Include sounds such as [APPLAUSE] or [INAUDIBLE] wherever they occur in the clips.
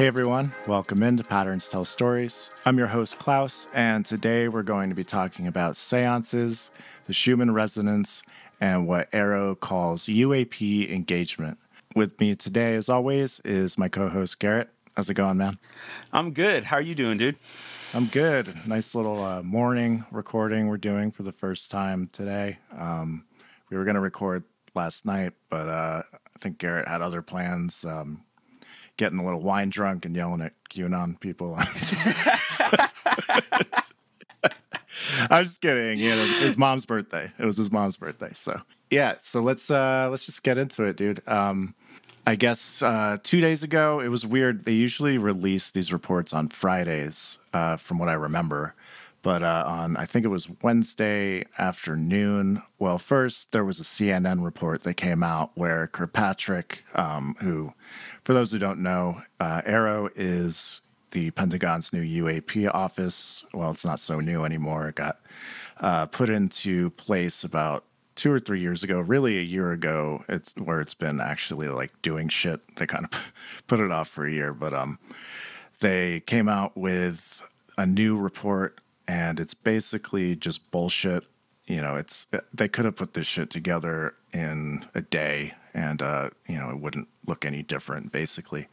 Hey everyone, welcome into Patterns Tell Stories. I'm your host Klaus, and today we're going to be talking about seances, the Schumann resonance, and what AARO calls UAP engagement. With me today, as always, is my co host Garrett. How's it going, man? I'm good. How are you doing, dude? I'm good. Nice little uh, morning recording we're doing for the first time today. Um, we were going to record last night, but uh, I think Garrett had other plans. Um, getting a little wine drunk and yelling at QAnon people. [LAUGHS] I'm just kidding. You know, his mom's birthday. It was his mom's birthday. So yeah. So let's uh let's just get into it, dude. Um, I guess uh, two days ago it was weird. They usually release these reports on Fridays, uh, from what I remember. But uh, on I think it was Wednesday afternoon. Well, first there was a CNN report that came out where Kirkpatrick, um, who for those who don't know, uh, AARO is the Pentagon's new UAP office. Well, it's not so new anymore. It got uh, put into place about two or three years ago, really a year ago. It's where it's been actually like doing shit. They kind of [LAUGHS] put it off for a year, but um, they came out with a new report, and it's basically just bullshit. You know, it's they could have put this shit together in a day and uh, you know it wouldn't look any different. Basically,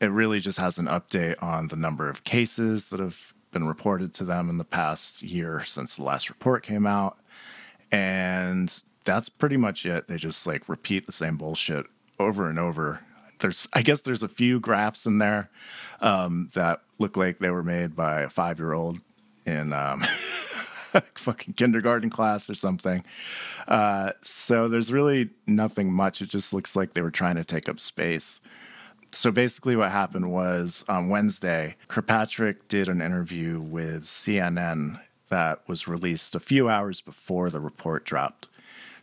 it really just has an update on the number of cases that have been reported to them in the past year since the last report came out, and that's pretty much it. They just like repeat the same bullshit over and over. There's, I guess, there's a few graphs in there um, that look like they were made by a five year old in um, [LAUGHS] fucking kindergarten class or something. Uh, so there's really nothing much. It just looks like they were trying to take up space. So basically, what happened was on Wednesday, Kirkpatrick did an interview with CNN that was released a few hours before the report dropped.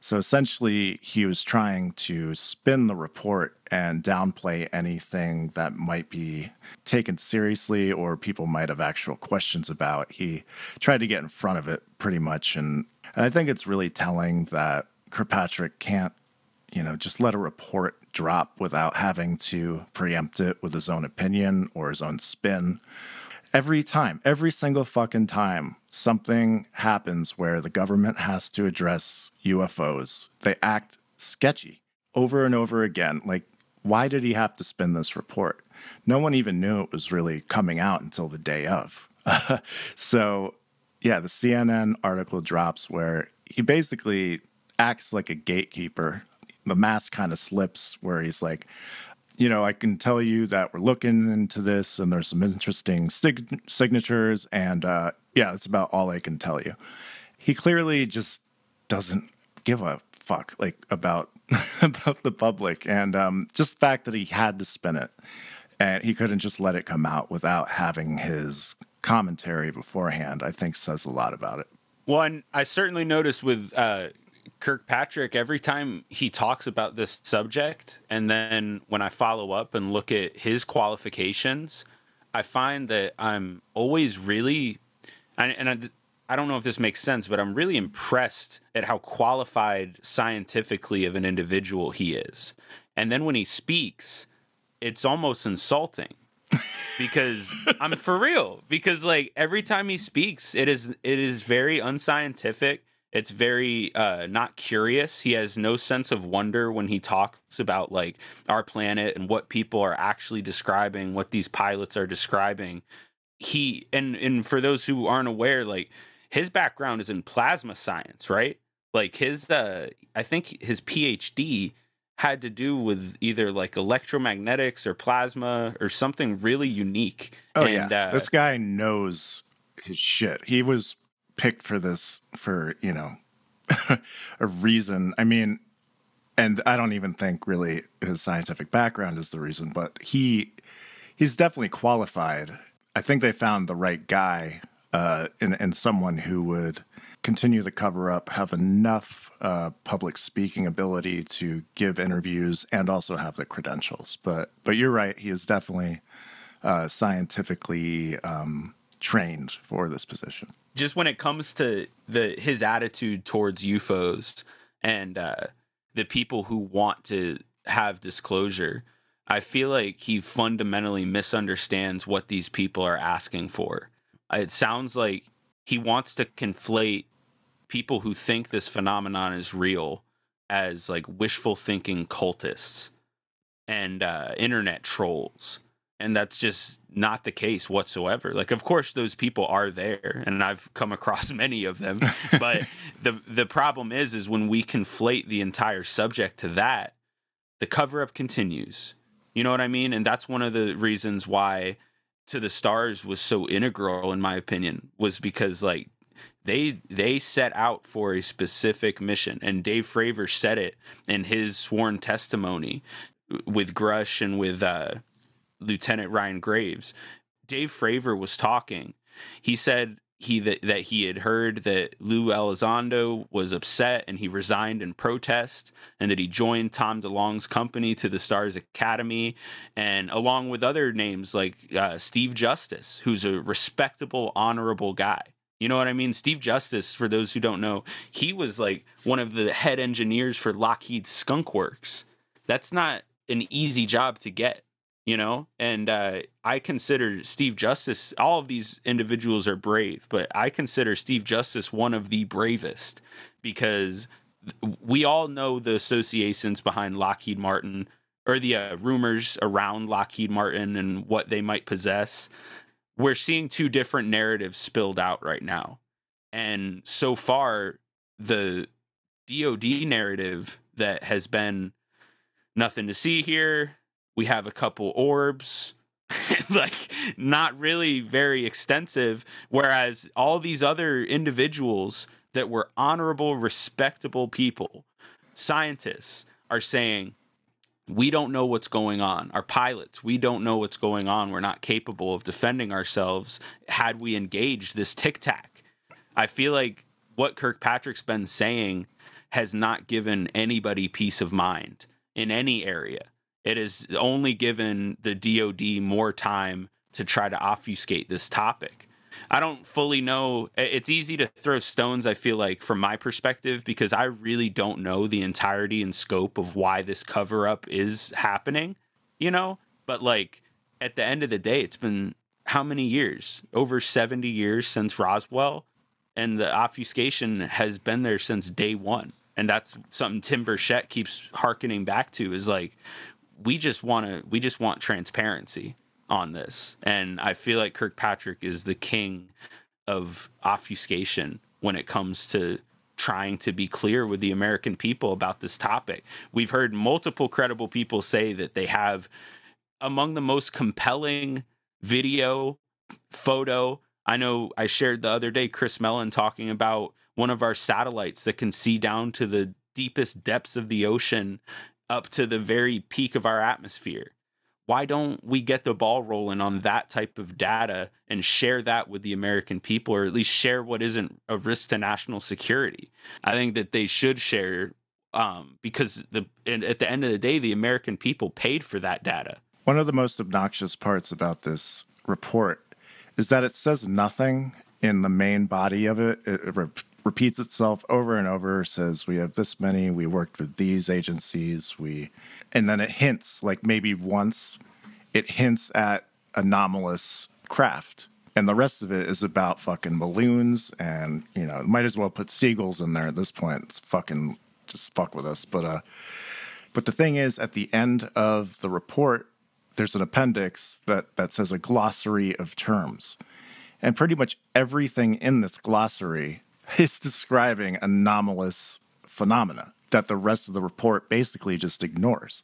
So essentially, he was trying to spin the report and downplay anything that might be taken seriously or people might have actual questions about. He tried to get in front of it pretty much. And, and I think it's really telling that Kirkpatrick can't, you know, just let a report drop without having to preempt it with his own opinion or his own spin every time, every single fucking time something happens where the government has to address UFOs, they act sketchy over and over again. Like, why did he have to spin this report? No one even knew it was really coming out until the day of. [LAUGHS] so, yeah, the CNN article drops where he basically acts like a gatekeeper. The mask kind of slips where he's like, you know, I can tell you that we're looking into this and there's some interesting sig- signatures. And uh, yeah, that's about all I can tell you. He clearly just doesn't give a fuck like about [LAUGHS] about the public and um, just the fact that he had to spin it and he couldn't just let it come out without having his commentary beforehand i think says a lot about it one i certainly noticed with uh, Kirkpatrick, every time he talks about this subject, and then when I follow up and look at his qualifications, I find that I'm always really, and I, I don't know if this makes sense, but I'm really impressed at how qualified scientifically of an individual he is. And then when he speaks, it's almost insulting [LAUGHS] because I'm for real. Because like every time he speaks, it is it is very unscientific it's very uh, not curious. He has no sense of wonder when he talks about like our planet and what people are actually describing, what these pilots are describing. He and and for those who aren't aware, like his background is in plasma science, right? Like his uh I think his PhD had to do with either like electromagnetics or plasma or something really unique. Oh and, yeah, uh, this guy knows his shit. He was picked for this for you know [LAUGHS] a reason. I mean, and I don't even think really his scientific background is the reason, but he he's definitely qualified. I think they found the right guy uh, and, and someone who would continue the cover up, have enough uh, public speaking ability to give interviews, and also have the credentials. But but you're right, he is definitely uh, scientifically um, trained for this position just when it comes to the his attitude towards UFOs and uh, the people who want to have disclosure, I feel like he fundamentally misunderstands what these people are asking for. It sounds like he wants to conflate people who think this phenomenon is real as like wishful thinking cultists and uh, internet trolls. And that's just not the case whatsoever. Like, of course, those people are there, and I've come across [LAUGHS] many of them. but [LAUGHS] the the problem is, is when we conflate the entire subject to that, the cover up continues. You know what I mean? And that's one of the reasons why to the stars was so integral in my opinion was because like they they set out for a specific mission and Dave Fravor said it in his sworn testimony with Grusch and with uh, Lieutenant Ryan Graves. Dave Fravor was talking. He said he that, that he had heard that Lou Elizondo was upset and he resigned in protest and that he joined Tom DeLonge's company to the Stars Academy and along with other names like uh, Steve Justice who's a respectable honorable guy you know what I mean? Steve Justice, for those who don't know, he was like one of the head engineers for Lockheed Skunk Works. That's not an easy job to get you know? And uh, i consider steve justice all of these individuals are brave but i consider steve justice one of the bravest because we all know the associations behind lockheed martin or the uh, rumors around lockheed martin and what they might possess. We're seeing two different narratives spilled out right now. And so far the dod narrative that has been nothing to see here we have a couple orbs [LAUGHS] like not really very extensive whereas all these other individuals that were honorable respectable people scientists are saying we don't know what's going on. Our pilots we don't know what's going on. We're not capable of defending ourselves had we engaged this tic tac. I feel like what kirkpatrick's been saying has not given anybody peace of mind in any area it has only given the DoD more time to try to obfuscate this topic. I don't fully know. It's easy to throw stones, I feel like, from my perspective, because I really don't know the entirety and scope of why this cover up is happening, you know? But, like, at the end of the day, it's been how many years? Over 70 years since Roswell. And the obfuscation has been there since day one. And that's something Tim Burchett keeps harkening back to is like, we just want to we just want transparency on this. And i feel like kirkpatrick is the king of obfuscation when it comes to trying to be clear with the american people about this topic. We've heard multiple credible people say that they have among the most compelling video photo. I know i shared the other day chris mellon talking about one of our satellites that can see down to the deepest depths of the ocean up to the very peak of our atmosphere. Why don't we get the ball rolling on that type of data and share that with the American people, or at least share what isn't a risk to national security? I think that they should share um, because the at the end of the day, the American people paid for that data. One of the most obnoxious parts about this report is that it says nothing in the main body of it. It, it repeats itself over and over says we have this many we worked with these agencies we and then it hints like maybe once it hints at anomalous craft and the rest of it is about fucking balloons and you know might as well put seagulls in there at this point it's fucking just fuck with us but uh but the thing is at the end of the report there's an appendix that that says a glossary of terms and pretty much everything in this glossary [LAUGHS] is describing anomalous phenomena that the rest of the report basically just ignores.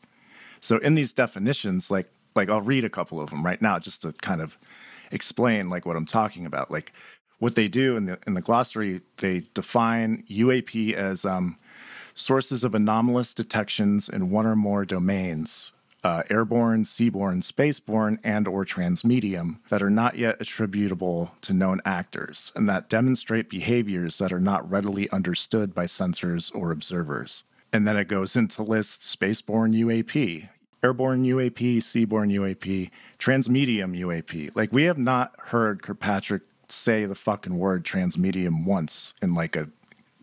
So in these definitions, like like I'll read a couple of them right now just to kind of explain like what I'm talking about. Like what they do in the in the glossary, they define UAP as um, sources of anomalous detections in one or more domains uh, airborne, seaborne, spaceborne, and or transmedium that are not yet attributable to known actors and that demonstrate behaviors that are not readily understood by sensors or observers. And then it goes into list spaceborne UAP, airborne UAP, seaborne UAP, transmedium UAP. Like we have not heard Kirkpatrick say the fucking word transmedium once in like a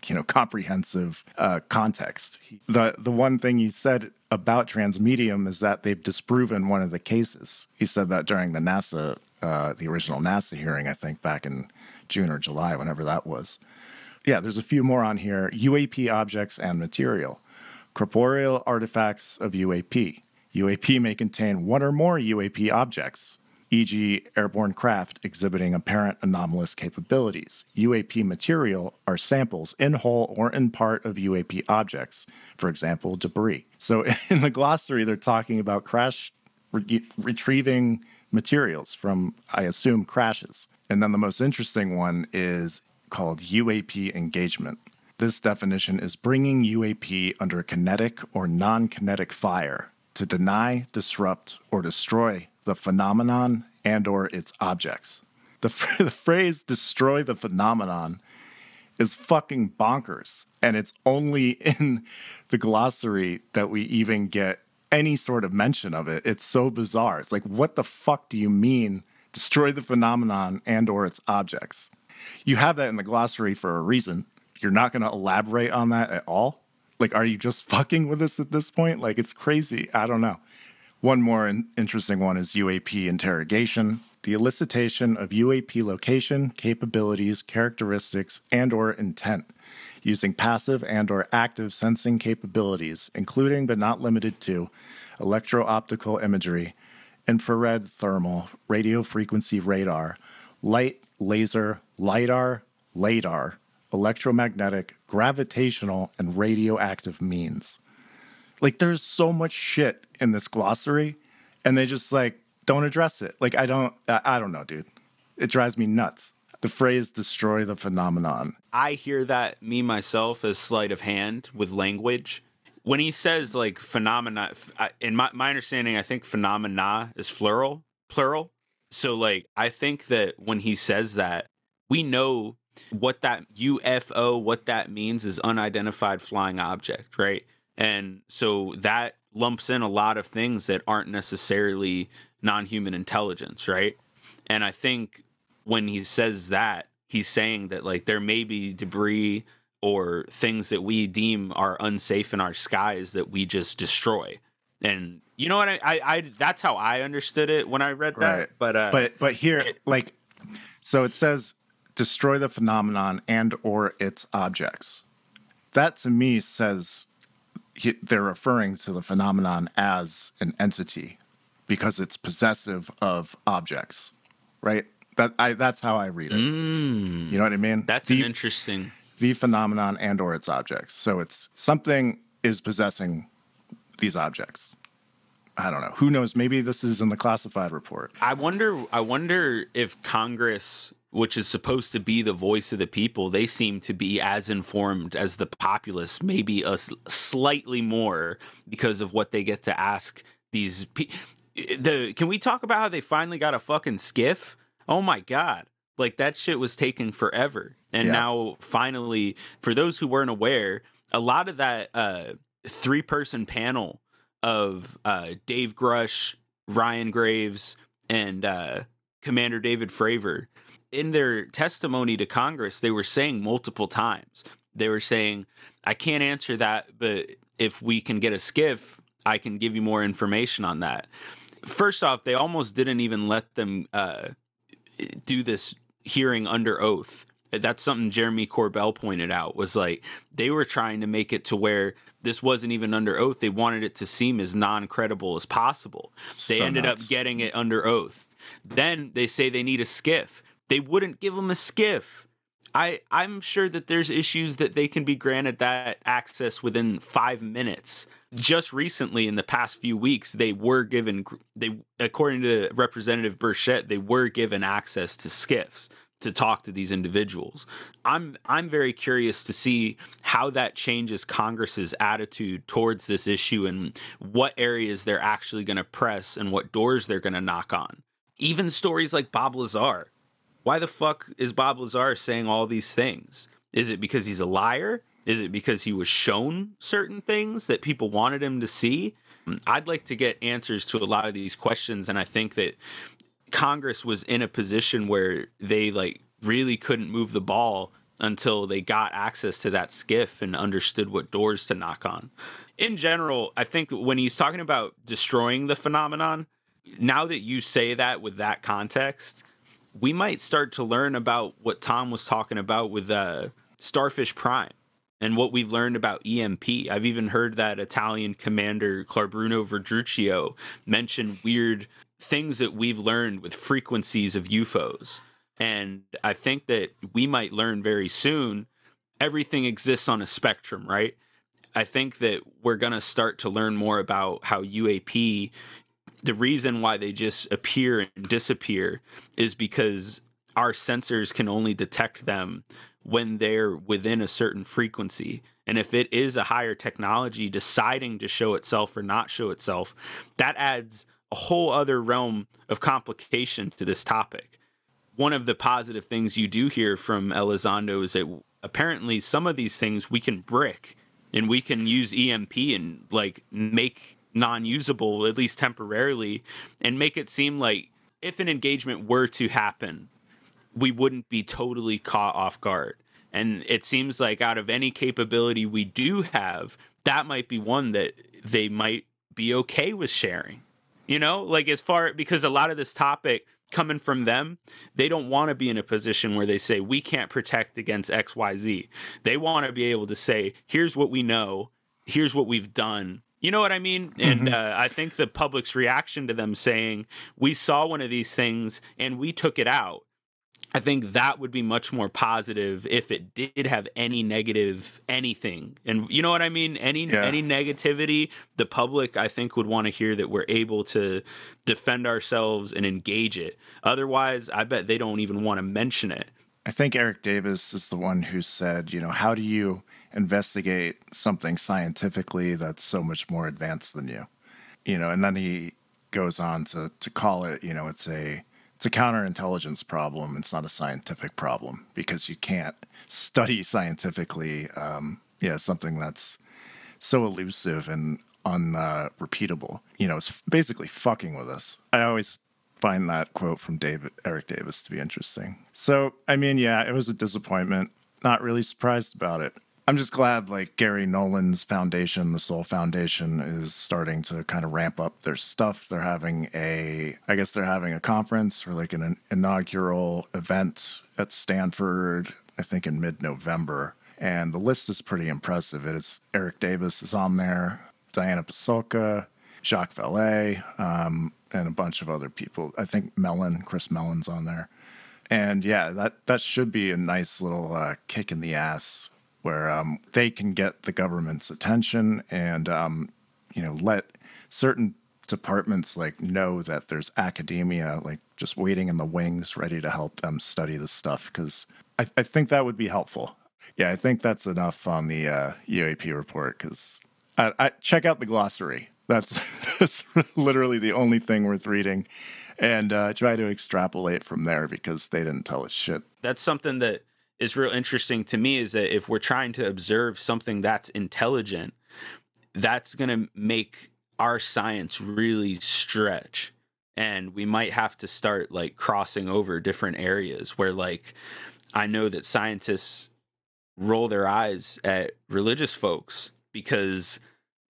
you know comprehensive uh, context. The the one thing he said about Transmedium is that they've disproven one of the cases. He said that during the NASA, uh, the original NASA hearing, I think back in June or July, whenever that was. Yeah, there's a few more on here UAP objects and material. Corporeal artifacts of UAP. UAP may contain one or more UAP objects, e.g., airborne craft exhibiting apparent anomalous capabilities. UAP material are samples in whole or in part of UAP objects, for example, debris. So [LAUGHS] in the glossary, they're talking about crash re- retrieving materials from, I assume, crashes. And then the most interesting one is called UAP engagement. This definition is bringing UAP under kinetic or non kinetic fire to deny, disrupt, or destroy the phenomenon and or its objects. The, [LAUGHS] the phrase destroy the phenomenon is fucking bonkers. And it's only [LAUGHS] in the glossary that we even get any sort of mention of it. It's so bizarre. It's like, what the fuck do you mean destroy the phenomenon and or its objects? You have that in the glossary for a reason. You're not going to elaborate on that at all. Like, are you just [LAUGHS] fucking with us at this point? Like, it's crazy. I don't know. One more in- interesting one is UAP interrogation. The elicitation of UAP location, capabilities, characteristics, and or intent using passive and or active sensing capabilities, including but not limited to electro-optical imagery, infrared thermal, radio frequency radar, light, laser, lidar, LADAR, electromagnetic, gravitational, and radioactive means. Like there's so much shit in this glossary, and they just like don't address it. Like I don't, I, don't know, dude. It drives me nuts. The phrase "destroy the phenomenon." I hear that me myself as sleight of hand with language. When he says like phenomena, in my my understanding, I think phenomena is plural, plural. So like I think that when he says that, we know what that UFO, what that means is unidentified flying object, right? And so that lumps in a lot of things that aren't necessarily non human intelligence, right? And I think when he says that, he's saying that like there may be debris or things that we deem are unsafe in our skies that we just destroy. And you know what I, I, I that's how I understood it when I read that. Right. But uh, but but here it, like so it says destroy the phenomenon and or its objects. That to me says he, they're referring to the phenomenon as an entity because it's possessive of objects, right? That I that's how I read it. Mm, you know what I mean? That's the, an interesting the phenomenon and or its objects. So it's something is possessing these objects. I don't know. Who knows? Maybe this is in the classified report. I wonder. I wonder if Congress which is supposed to be the voice of the people, they seem to be as informed as the populace, maybe a slightly more because of what they get to ask these. Pe- the can we talk about how they finally got a fucking skiff? Oh my god! Like that shit was taking forever, and yeah. now finally, for those who weren't aware, a lot of that uh, three-person panel of uh, Dave Grusch, Ryan Graves, and uh, Commander David Fravor in their testimony to Congress, they were saying multiple times. They were saying, I can't answer that, but if we can get a skiff, I can give you more information on that. First off, they almost didn't even let them uh, do this hearing under oath. That's something Jeremy Corbell pointed out was like they were trying to make it to where this wasn't even under oath. They wanted it to seem as non credible as possible. They so ended nuts. up getting it under oath. Then they say they need a skiff. They wouldn't give them a skiff. I I'm sure that there's issues that they can be granted that access within 5 minutes. Just recently in the past few weeks they were given they according to Representative Burchett they were given access to skiffs to talk to these individuals. I'm I'm very curious to see how that changes Congress's attitude towards this issue and what areas they're actually going to press and what doors they're going to knock on. Even stories like Bob Lazar, why the fuck is Bob Lazar saying all these things? Is it because he's a liar? Is it because he was shown certain things that people wanted him to see? I'd like to get answers to a lot of these questions, and I think that Congress was in a position where they like really couldn't move the ball until they got access to that skiff and understood what doors to knock on. in general, I think when he's talking about destroying the phenomenon, now that you say that with that context, we might start to learn about what Tom was talking about with uh, Starfish Prime and what we've learned about EMP. I've even heard that Italian commander Clarbruno Vedruccio mention weird things that we've learned with frequencies of UFOs. And I think that we might learn very soon everything exists on a spectrum, right? I think that we're going to start to learn more about how UAP, the reason why they just appear and disappear is because our sensors can only detect them when they're within a certain frequency. And if it is a higher technology deciding to show itself or not show itself, that adds a whole other realm of complication to this topic. One of the positive things you do hear from Elizondo is that apparently some of these things we can brick and we can use EMP and like make non-usable at least temporarily and make it seem like if an engagement were to happen we wouldn't be totally caught off guard and it seems like out of any capability we do have that might be one that they might be okay with sharing you know like as far because a lot of this topic coming from them, they don't want to be in a position where they say, we can't protect against XYZ. They want to be able to say, here's what we know, here's what we've done. You know what I mean? Mm-hmm. And uh, I think the public's reaction to them saying, we saw one of these things and we took it out I think that would be much more positive if it did have any negative anything. And you know what I mean? Any yeah. any negativity, the public I think would want to hear that we're able to defend ourselves and engage it. Otherwise, I bet they don't even want to mention it. I think Eric Davis is the one who said, you know, how do you investigate something scientifically that's so much more advanced than you? You know, and then he goes on to to call it, you know, it's a it's a counterintelligence problem. It's not a scientific problem because you can't study scientifically, um, yeah, something that's so elusive and unrepeatable. Uh, you know, it's basically fucking with us. I always find that quote from David Eric Davis to be interesting. So, I mean, yeah, it was a disappointment. Not really surprised about it. I'm just glad like Garry Nolan's foundation, the Sol Foundation, is starting to kind of ramp up their stuff. They're having a, I guess they're having a conference or like an inaugural event at Stanford, I think in mid November. And the list is pretty impressive. It is Eric Davis is on there, Diana Pasulka, Jacques Vallée, um, and a bunch of other people. I think Mellon, Chris Mellon's on there. And yeah, that that should be a nice little uh, kick in the ass where um, they can get the government's attention and um, you know let certain departments like know that there's academia like just waiting in the wings ready to help them study this stuff because I, I, think that would be helpful. Yeah i think that's enough on the uh, uap report because I, I, check out the glossary. That's, [LAUGHS] that's literally the only thing worth reading and uh, try to extrapolate from there because they didn't tell us shit. That's something that is real interesting to me is that if we're trying to observe something that's intelligent, that's going to make our science really stretch. And we might have to start like crossing over different areas where, like, I know that scientists roll their eyes at religious folks because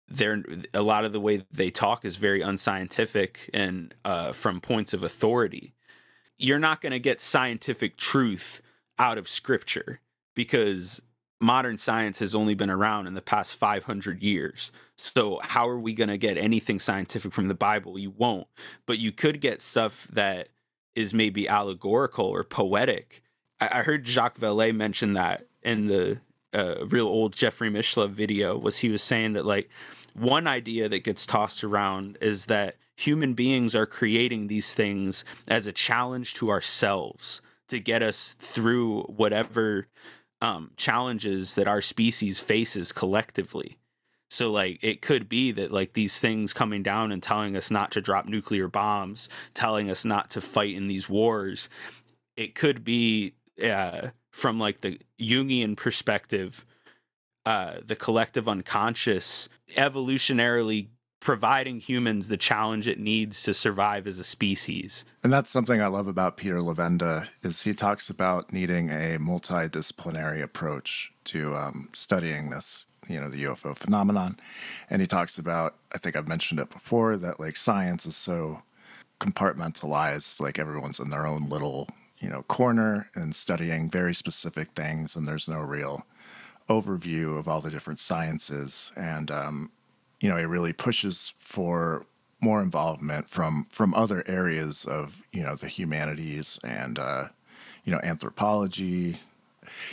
they're a lot of the way they talk is very unscientific and uh, from points of authority. You're not going to get scientific truth out of scripture because modern science has only been around in the past 500 years. So, how are we going to get anything scientific from the Bible? You won't. But you could get stuff that is maybe allegorical or poetic. I, I heard Jacques Vallée mention that in the uh, real old Jeffrey Mishlove video was he was saying that like one idea that gets tossed around is that human beings are creating these things as a challenge to ourselves to get us through whatever um, challenges that our species faces collectively. So like it could be that like these things coming down and telling us not to drop nuclear bombs, telling us not to fight in these wars, it could be uh, from like the Jungian perspective, uh, the collective unconscious evolutionarily providing humans the challenge it needs to survive as a species. And that's something I love about Peter Levenda is he talks about needing a multidisciplinary approach to um, studying this. you know the UFO phenomenon, and he talks about I think I've mentioned it before that like science is so compartmentalized, like everyone's in their own little you know corner and studying very specific things, and there's no real overview of all the different sciences, and um, you know it really pushes for more involvement from from other areas of you know the humanities and uh, you know anthropology.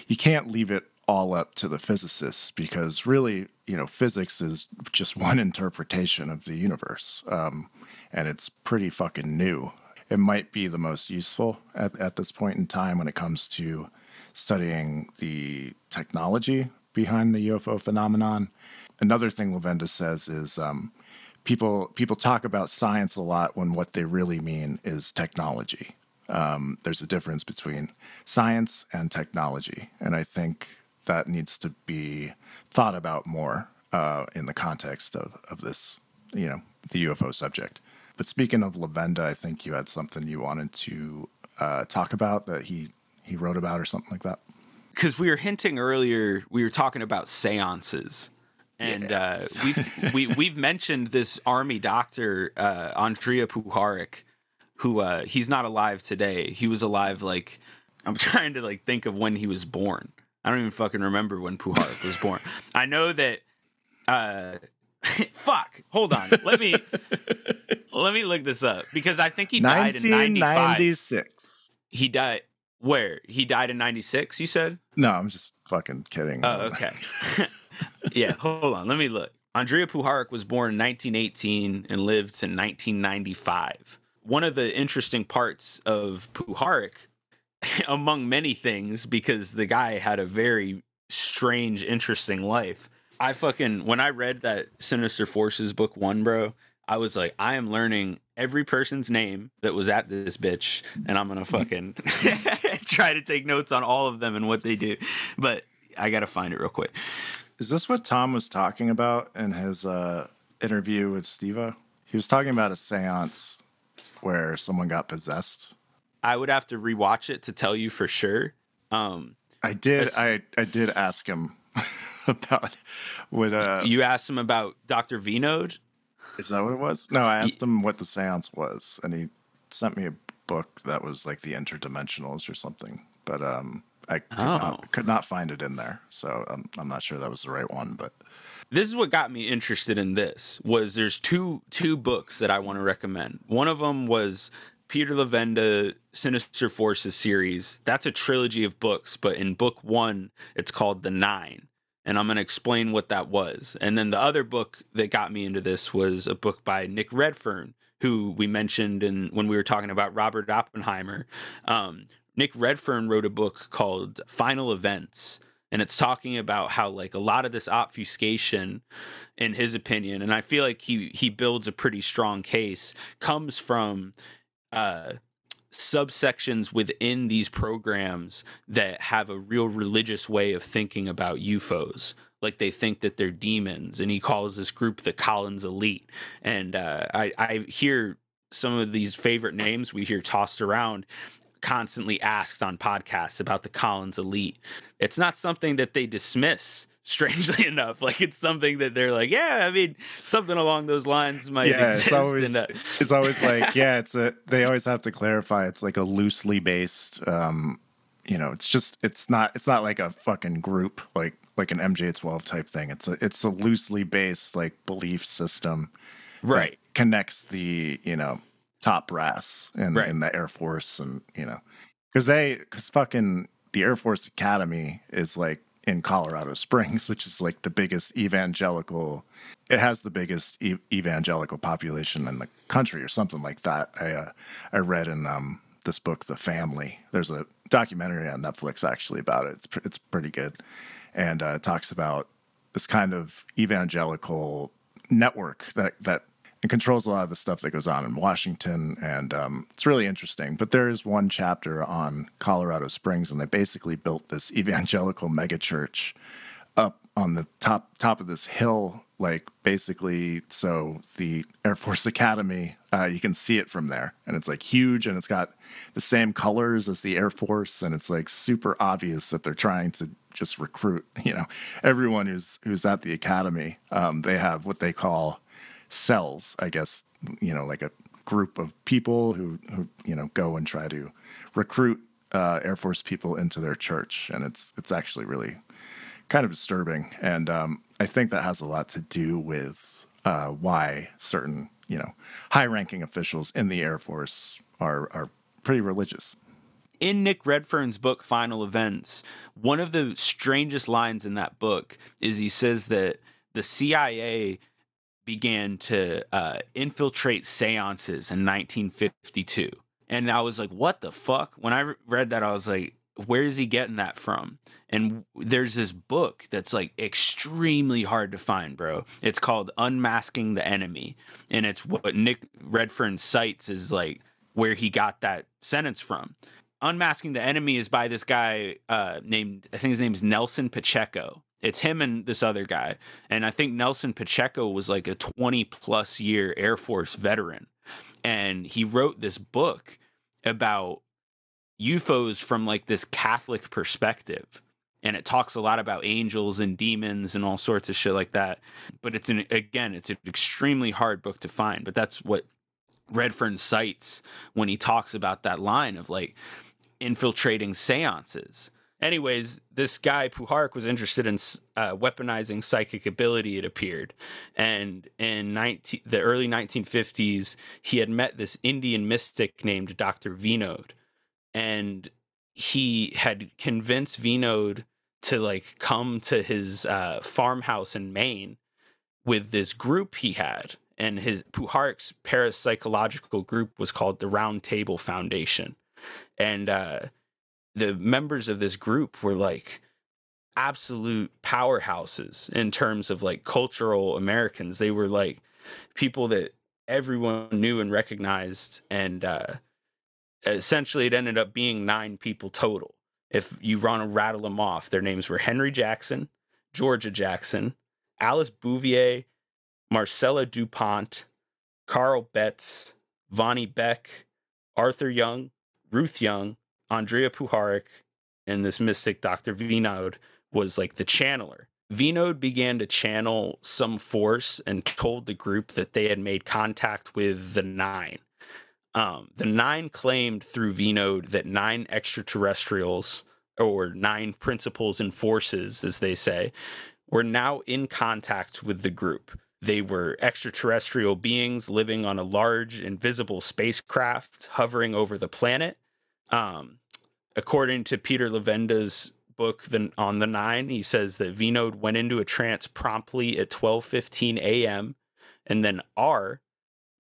You can't leave it all up to the physicists because really you know physics is just [LAUGHS] one interpretation of the universe um, and it's pretty fucking new it might be the most useful at, at this point in time when it comes to studying the technology behind the ufo phenomenon another thing Levenda says is um, people people talk about science a lot when what they really mean is technology. Um, there's a difference between science and technology, and I think that needs to be thought about more uh, in the context of of this, you know, the UFO subject. But speaking of Levenda, I think you had something you wanted to uh, talk about that he he wrote about or something like that. Because we were hinting earlier, we were talking about seances and yes. uh, we've [LAUGHS] we, we've mentioned this army doctor uh, Andrija Puharich, who uh, he's not alive today. He was alive like I'm [LAUGHS] trying to like think of when he was born. I don't even fucking remember when Puharich was born. I know that. Uh, [LAUGHS] fuck. Hold on. Let me let me look this up because I think he died in 1996. He died where? He died in 96, you said? No, I'm just fucking kidding. Oh, okay yeah, hold on. Let me look. Andrija Puharich was born in 1918 and lived to 1995. One of the interesting parts of Puharich, [LAUGHS] among many things, because the guy had a very strange, interesting life. I fucking, when I read that Sinister Forces book one, bro, I was like, I am learning every person's name that was at this bitch, and I'm gonna [LAUGHS] fucking [LAUGHS] try to take notes on all of them and what they do. But I gotta find it real quick. Is this what Tom was talking about in his uh, interview with Steve? He was talking about a seance where someone got possessed. I would have to rewatch it to tell you for sure. Um, I did. I I did ask him [LAUGHS] about what. Uh, you asked him about Doctor Vinod. Is that what it was? No, I asked him what the seance was, and he sent me a book that was like the interdimensionals or something. But um, I could, oh. not, could not find it in there, so I'm, I'm not sure that was the right one. But this is what got me interested in this was there's two two books that I want to recommend. One of them was Peter Levenda Sinister Forces series. That's a trilogy of books, but in book one, it's called The Nine. And I'm going to explain what that was. And then the other book that got me into this was a book by Nick Redfern, who we mentioned in when we were talking about Robert Oppenheimer. Um, Nick Redfern wrote a book called Final Events and it's talking about how like a lot of this obfuscation in his opinion and I feel like he he builds a pretty strong case comes from uh subsections within these programs that have a real religious way of thinking about UFOs like they think that they're demons and he calls this group the Collins elite. And uh, I I hear some of these favorite names we hear tossed around constantly asked on podcasts about the Collins Elite. It's not something that they dismiss [LAUGHS] strangely enough. Like it's something that they're like yeah i mean something along those lines might yeah, exist it's always, uh, it's always like [LAUGHS] yeah it's a they always have to clarify it's like a loosely based um you know it's just it's not it's not like a fucking group like like an mj12 type thing. It's a it's a loosely based like belief system right. connects the you know top brass in, right. in the Air Force, and you know, because they, because fucking the Air Force Academy is like in Colorado Springs, [LAUGHS] which is like the biggest evangelical. It has the biggest e- evangelical population in the country, or something like that. I uh, I read in um, this book, The Family. There's a documentary on Netflix actually about it. It's pr- it's pretty good, and uh, it talks about this kind of evangelical network that that and controls a lot of the stuff that goes on in Washington. And um, it's really interesting. But there is one chapter on Colorado Springs, and they basically built this [LAUGHS] evangelical megachurch up on the top top of this hill, like basically so the Air Force [LAUGHS] Academy, uh, you can see it from there, and it's like huge, and it's got the same colors as the Air Force, and it's like super obvious that they're trying to just recruit. You know, everyone who's who's at the academy, um, they have what they call cells. I guess you know, like a group of people who who you know go and try to recruit uh, Air Force people into their church, and it's it's actually really kind of disturbing. And um, I think that has a lot to do with uh, why certain you know high-ranking officials in the Air Force are are pretty religious. In Nick Redfern's book Final Events, one of the strangest lines in that book is he says that the CIA began to uh, infiltrate seances in 1952. And I was like, what the fuck? When I read that, I was like, where is he getting that from? And there's this book that's like extremely hard to find, bro. It's called Unmasking the Enemy. And it's what Nick Redfern cites is like where he got that sentence from. Unmasking the Enemy is by this guy uh, named, I think his name is Nelson Pacheco. It's him and this other guy. And I think Nelson Pacheco was like a 20 plus year Air Force veteran. And he wrote this book about UFOs from like this Catholic perspective. And it talks a lot about angels and demons and all sorts of shit like that. But it's an again, it's an extremely hard book to find. But that's what Redfern cites when he talks about that line of like infiltrating seances. Anyways, this guy Puharich was interested in uh, weaponizing psychic ability. It appeared, and in 19, the early 1950s, he had met this Indian mystic named Dr. Vinod, and he had convinced Vinod to like come to his uh, farmhouse in Maine with this group he had. And his Puharich's parapsychological group was called the Round Table Foundation. And uh, the members of this group were like absolute powerhouses in terms of like cultural Americans. They were like people that everyone knew and recognized and uh essentially it ended up being nine people total. If you want to rattle them off, their names were Henry Jackson, Georgia Jackson, Alice Bouverie, Marcella DuPont, Carl Betts, Vonnie Beck, Arthur Young, Ruth Young, Andrija Puharich, and this mystic Dr. Vinod was like the channeler. Vinod began to channel some force and told the group that they had made contact with the Nine. Um, the nine claimed through Vinod that nine extraterrestrials, or nine principles and forces, as they say, were now in contact with the group. They were extraterrestrial beings living on a large, invisible spacecraft hovering over the planet. Um, according to Peter Levenda's book the, on the nine, he says that Vinod went into a trance promptly at 12:15 a.m. and then R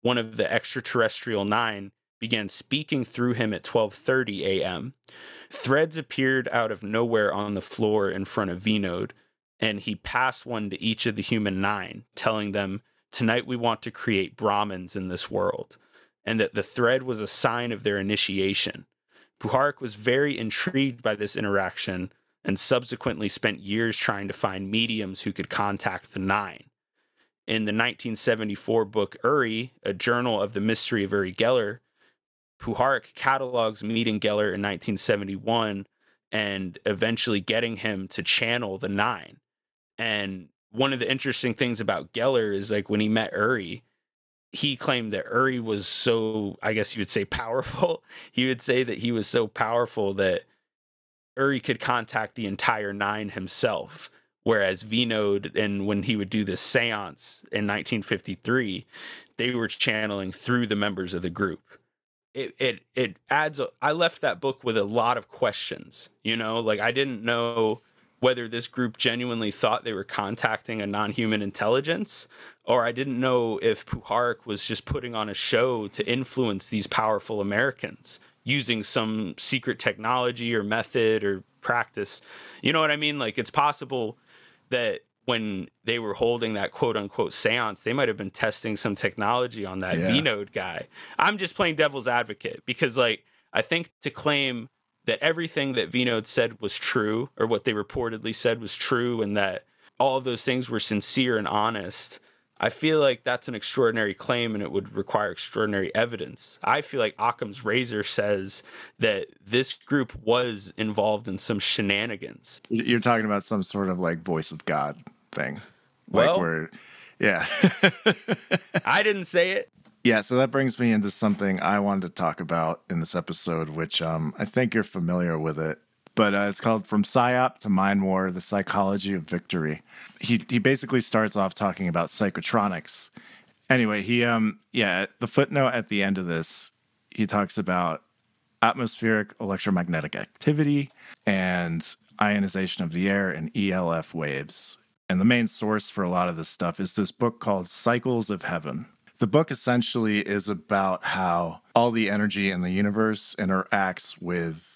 one of the extraterrestrial nine began speaking through him at 12:30 a.m. Threads appeared out of nowhere on the floor in front of Vinod, and he passed one to each of the human nine, telling them, "Tonight we want to create Brahmins in this world," and that the thread was a sign of their initiation. Puharich was very intrigued by this interaction and subsequently spent years trying to find mediums who could contact the nine in the 1974 book Uri, a journal of the mystery of Uri Geller, Puharich catalogs meeting Geller in 1971 and eventually getting him to channel the nine. And one of the interesting things about Geller is like when he met Uri, he claimed that Uri was so, I guess you would say, [LAUGHS] powerful. He would say that he was so powerful that Uri could contact the entire nine himself Whereas Vinod, and when he would do this seance in 1953, they were channeling through the members of the group. It it it adds. A, I left that book with a lot of questions. You know, like I didn't know whether this group genuinely thought they were contacting a non-human intelligence, or I didn't know if Puharich was just putting on a show to influence these powerful Americans using some secret technology or method or practice. You know what I mean? Like it's possible that when they were holding that quote unquote seance, they might have been testing some technology on that yeah. Vinod guy. I'm just playing devil's advocate because, like, I think to claim that everything that Vinod said was true, or what they reportedly said was true, and that all of those things were sincere and honest, I feel like that's an extraordinary claim and it would require extraordinary evidence. I feel like Occam's razor says that this group was involved in some shenanigans. You're talking about some sort of like voice of God thing. Well, like where, yeah. [LAUGHS] I didn't say it. Yeah, so that brings me into something I wanted to talk about in this episode, which um, I think you're familiar with it but uh, it's called From PSYOP to Mind War The Psychology of Victory. He, he basically starts off talking about psychotronics. Anyway, he, um, yeah, the footnote at the end of this, he talks about atmospheric electromagnetic activity and ionization of the air and ELF waves. And the main source for a lot of this stuff is this book called Cycles of Heaven. The book essentially is about how all the energy in the universe interacts with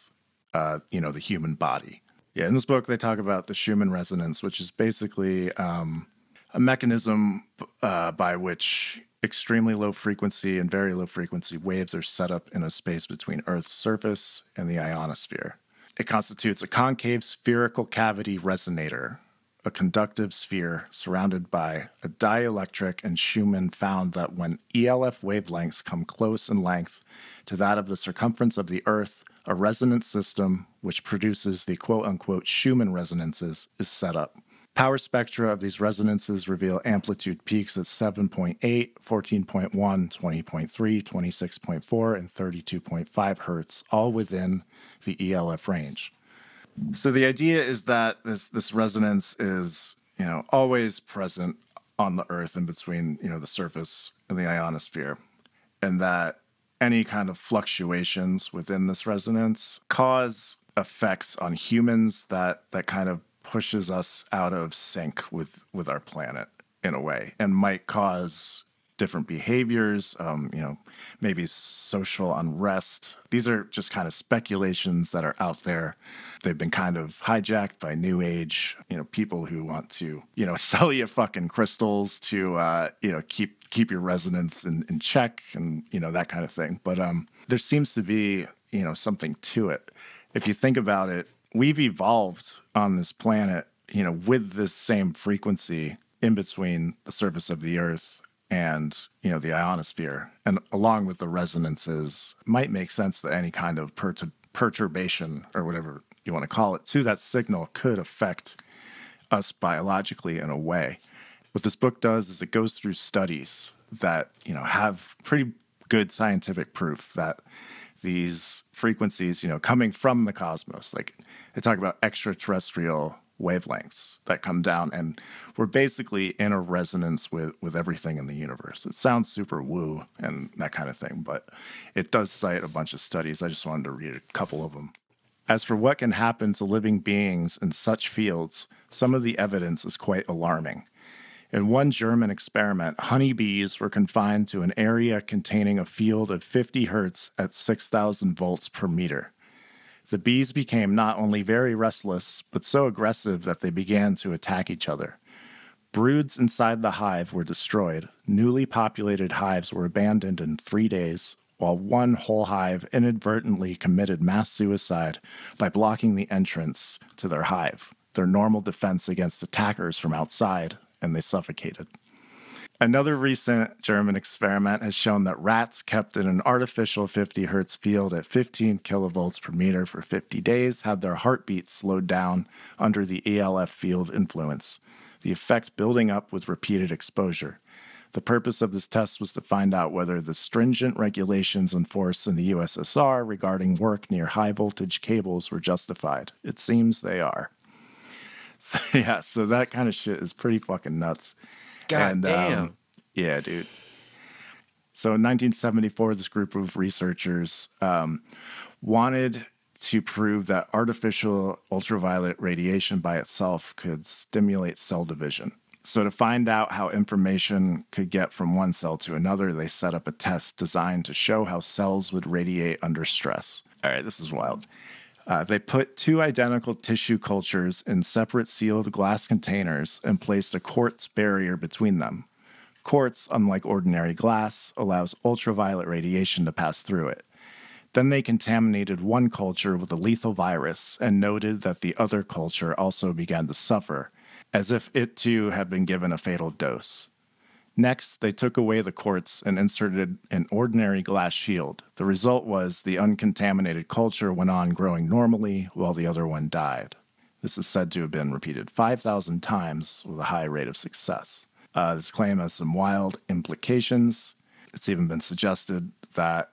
uh, you know, the human body. Yeah, in this book, they talk about the Schumann resonance, which is basically um, a mechanism uh, by which extremely low frequency and very low frequency waves are set up in a space between Earth's surface and the ionosphere. It constitutes a concave spherical cavity resonator, a conductive sphere surrounded by a dielectric, and Schumann found that when ELF wavelengths come close in length to that of the circumference of the Earth, a resonance system which produces the quote unquote Schumann resonances is set up. Power spectra of these resonances reveal amplitude peaks at 7.8, 14.1, 20.3, 26.4, and 32.5 hertz, all within the ELF range. So the idea is that this this resonance is, you know, always present on the earth in between, you know, the surface and the ionosphere. And that any kind of fluctuations within this resonance cause effects on humans that that kind of pushes us out of sync with with our planet in a way and might cause different behaviors, um, you know, maybe social unrest. These are just kind of speculations that are out there. They've been kind of hijacked by New Age, you know, people who want to, you know, [LAUGHS] sell you fucking crystals to, uh, you know, keep keep your resonance in, in check and you know that kind of thing. But um, there seems to be, you know, something to it. If you think about it, we've evolved on this planet, you know, with this same frequency in between the surface of the Earth and you know the ionosphere. And along with the resonances might make sense that any kind of perturbation or whatever you want to call it to that signal could affect us biologically in a way. What this book does is it goes through studies that you know have pretty good scientific proof that these frequencies you know coming from the cosmos like they talk about extraterrestrial wavelengths that come down and we're basically in a resonance with with everything in the universe. It sounds super woo and that kind of thing but it does cite a bunch of studies. I just wanted to read a couple of them as for what can happen to living beings in such fields some of the evidence is quite alarming. In one German experiment, honeybees were confined to an area containing a field of 50 hertz at 6,000 volts per meter. The bees became not only very restless, but so aggressive that they began to attack each other. Broods inside the hive were destroyed. Newly populated hives were abandoned in three days, while one whole hive inadvertently committed mass suicide by blocking the entrance to their hive, their normal defense against attackers from outside, and they suffocated. Another recent German experiment has shown that rats kept in an artificial 50 hertz field at 15 kilovolts per meter for 50 days had their heartbeats slowed down under the ELF field influence, the effect building up with repeated exposure. The purpose of this test was to find out whether the stringent regulations enforced in the USSR regarding work near high voltage cables were justified. It seems they are. [LAUGHS] So, yeah, so that kind of shit is pretty fucking nuts. God and, damn. Um, yeah, dude. So in 1974, this group of researchers um, wanted to prove that artificial ultraviolet radiation by itself could stimulate cell division. So, to find out how information could get from one cell to another, they set up a test designed to show how cells would radiate under stress. All right, this is wild. Uh, they put two identical tissue cultures in separate sealed glass containers and placed a quartz barrier between them. Quartz, unlike ordinary glass, allows ultraviolet radiation to pass through it. Then they contaminated one culture with a lethal virus and noted that the other culture also began to suffer, as if it too had been given a fatal dose. Next, they took away the quartz and inserted an ordinary glass shield. The result was the uncontaminated culture went on growing normally while the other one died. This is said to have been repeated 5,000 times with a high rate of success. Uh, this claim has some wild implications. It's even been suggested that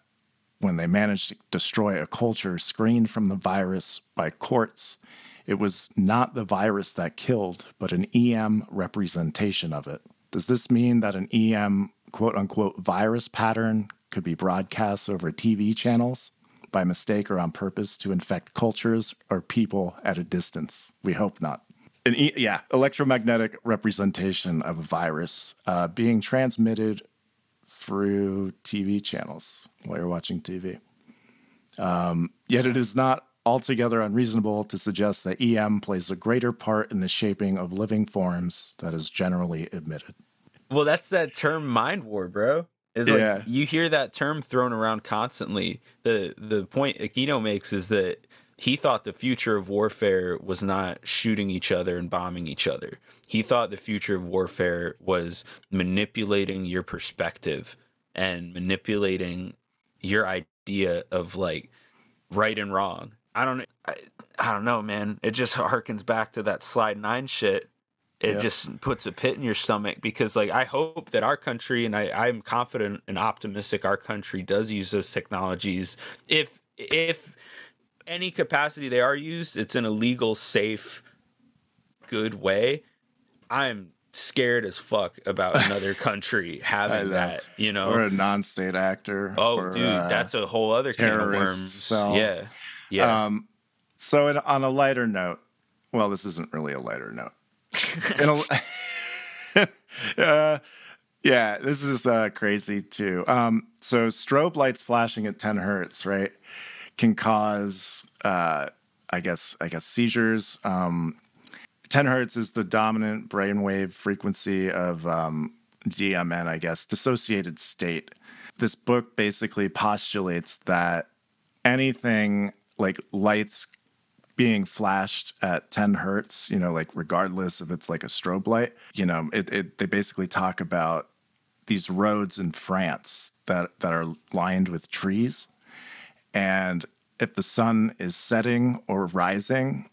when they managed to destroy a culture screened from the virus by quartz, it was not the virus that killed, but an EM representation of it. Does this mean that an EM quote unquote virus pattern could be broadcast over TV channels by mistake or on purpose to infect cultures or people at a distance? We hope not. An e- yeah, electromagnetic representation of a virus uh, being transmitted through TV channels while you're watching TV. Um, yet it is not altogether unreasonable to suggest that EM plays a greater part in the shaping of living forms that is generally admitted. Well, that's that term mind war, bro. Is like Yeah. you hear that term thrown around constantly. The the point Aquino makes is that he thought the future of warfare was not shooting each other and bombing each other. He thought the future of warfare was manipulating your perspective and manipulating your idea of like right and wrong. I don't I, I don't know, man. It just harkens back to that slide 9 shit it Yeah. just puts a pit in your stomach because like i hope that our country and I, i'm confident and optimistic our country does use those technologies if if any capacity they are used it's in a legal safe good way i'm scared as fuck about [LAUGHS] another country having that you know Or a non state actor. oh or, dude uh, that's a whole other can of worms cell. yeah yeah Um, so, in, on a lighter note, well, this isn't really a lighter note. A, [LAUGHS] uh, yeah, this is uh, crazy too. Um, so, strobe lights flashing at 10 hertz, right, can cause, uh, I guess, I guess seizures. Um, 10 hertz is the dominant brainwave frequency of um, DMN, I guess, dissociated state. This book basically postulates that anything like lights being flashed at 10 hertz, you know, like regardless if it's like a strobe light, you know, it, it they basically talk about these roads in France that that are lined with trees. And if the sun is setting or rising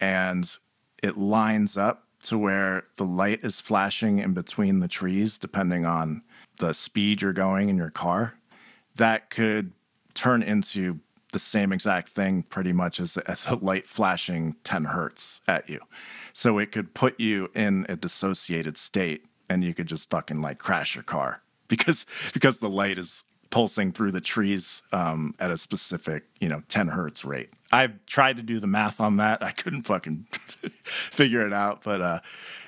and it lines up to where the light is flashing in between the trees, depending on the speed you're going in your car, that could turn into the same exact thing pretty much as, as a light flashing 10 hertz at you. So it could put you in a dissociated state and you could just fucking like crash your car [LAUGHS] because because the light is pulsing through the trees um, at a specific you know 10 hertz rate. I've tried to do the math on that. I couldn't fucking [LAUGHS] figure it out, but uh,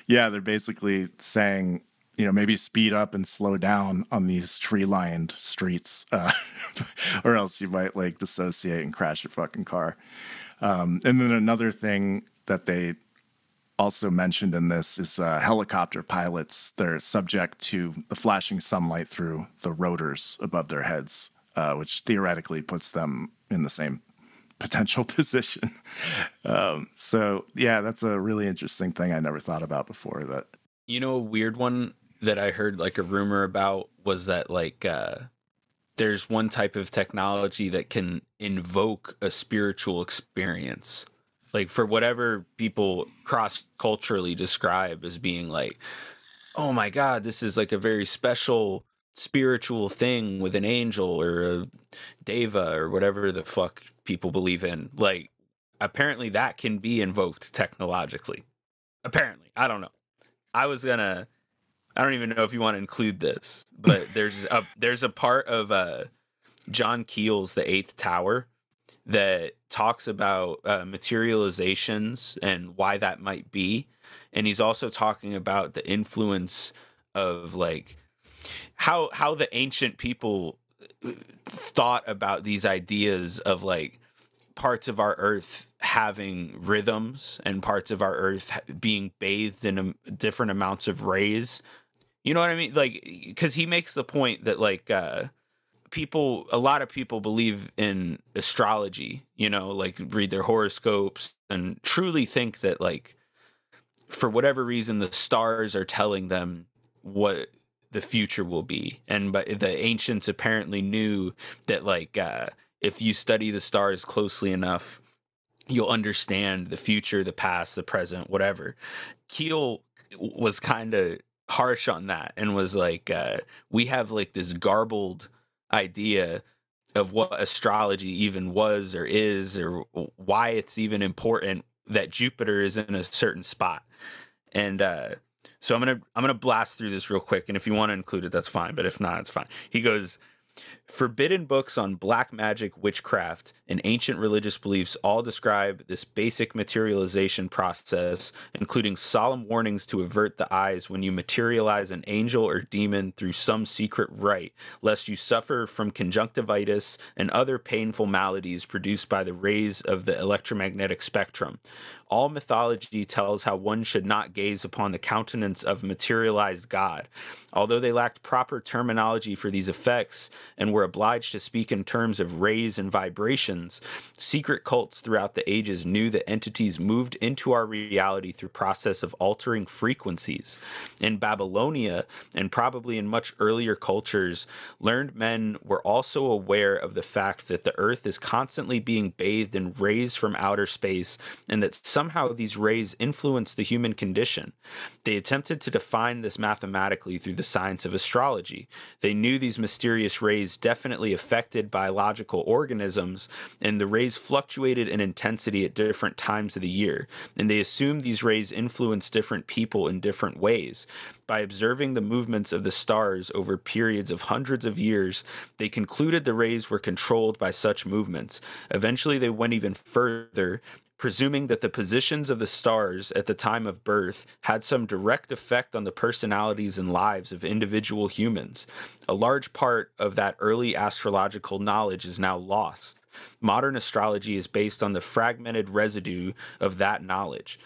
yeah, they're basically saying you know maybe speed up and slow down on these tree lined streets uh, [LAUGHS] or else you might like dissociate and crash your fucking car. Um, and then another thing that they also mentioned in this is uh, helicopter pilots they're subject to the flashing sunlight through the rotors above their heads uh, which theoretically puts them in the same [LAUGHS] potential position. Um, so yeah that's a really interesting thing i never thought about before that You know, a weird one that I heard like a rumor about was that like uh there's one type of technology that can invoke a spiritual experience. Like for whatever people cross culturally describe as being like, oh my God, this is like a very special spiritual thing with an angel or a deva or whatever the fuck people believe in. Like apparently that can be invoked technologically. Apparently. I don't know. I was gonna. I don't even know if you want to include this, but [LAUGHS] there's a there's a part of uh, John Keel's The Eighth Tower that talks about uh, materializations and why that might be, and he's also talking about the influence of like how how the ancient people uh, thought about these ideas of like parts of our earth having rhythms and parts of our earth being bathed in um, different amounts of rays you know what i mean like because he makes the point that like uh people a lot of people believe in astrology you know like read their horoscopes and truly think that like for whatever reason the stars are telling them what the future will be. And but the ancients apparently knew that like uh, if you study the stars closely enough, you'll understand the future, the past, the present, whatever. Keel was kind of harsh on that and was like, uh, we have like this garbled idea of what astrology even was or is or why it's even important that Jupiter is in a certain spot. And uh, so I'm gonna I'm gonna blast through this real quick, and if you want to include it, that's fine. But if not, it's fine. He goes, Forbidden books on black magic, witchcraft, and ancient religious beliefs all describe this basic materialization process, including solemn warnings to avert the eyes when you materialize an angel or demon through some secret rite, lest you suffer from conjunctivitis and other painful maladies produced by the rays of the electromagnetic spectrum. All mythology tells how one should not gaze upon the countenance of materialized God. Although they lacked proper terminology for these effects and were obliged to speak in terms of rays and vibrations, secret cults throughout the ages knew that entities moved into our reality through process of altering frequencies. In Babylonia and probably in much earlier cultures, learned men were also aware of the fact that the earth is constantly being bathed in rays from outer space and that somehow these rays influence the human condition. They attempted to define this mathematically through the science of astrology. They knew these mysterious rays definitely affected biological organisms, and the rays fluctuated in intensity at different times of the year. And they assumed these rays influenced different people in different ways. By observing the movements of the stars over periods of hundreds of years, they concluded the rays were controlled by such movements. Eventually, they went even further presuming that the positions of the stars at the time of birth had some direct effect on the personalities and lives of individual humans. A large part of that early astrological knowledge is now lost. Modern astrology is based on the fragmented residue of that knowledge.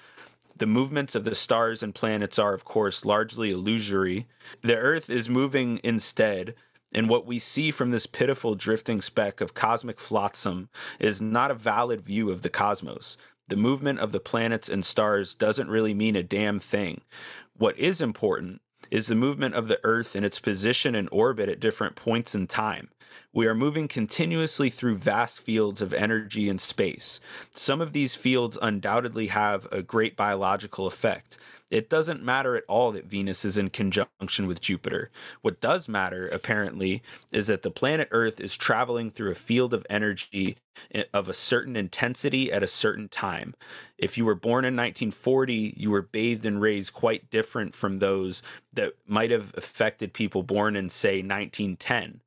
The movements of the stars and planets are, of course, largely illusory. The Earth is moving instead and what we see from this pitiful drifting speck of cosmic flotsam is not a valid view of the cosmos. The movement of the planets and stars doesn't really mean a damn thing. What is important is the movement of the Earth and its position in orbit at different points in time. We are moving continuously through vast fields of energy and space. Some of these fields undoubtedly have a great biological effect. It doesn't matter at all that Venus is in conjunction with Jupiter. What does matter, apparently, is that the planet Earth is traveling through a field of energy eh, of a certain intensity at a certain time. If you were born in 1940, you were bathed in rays quite different from those that might have affected people born in, say, 1910.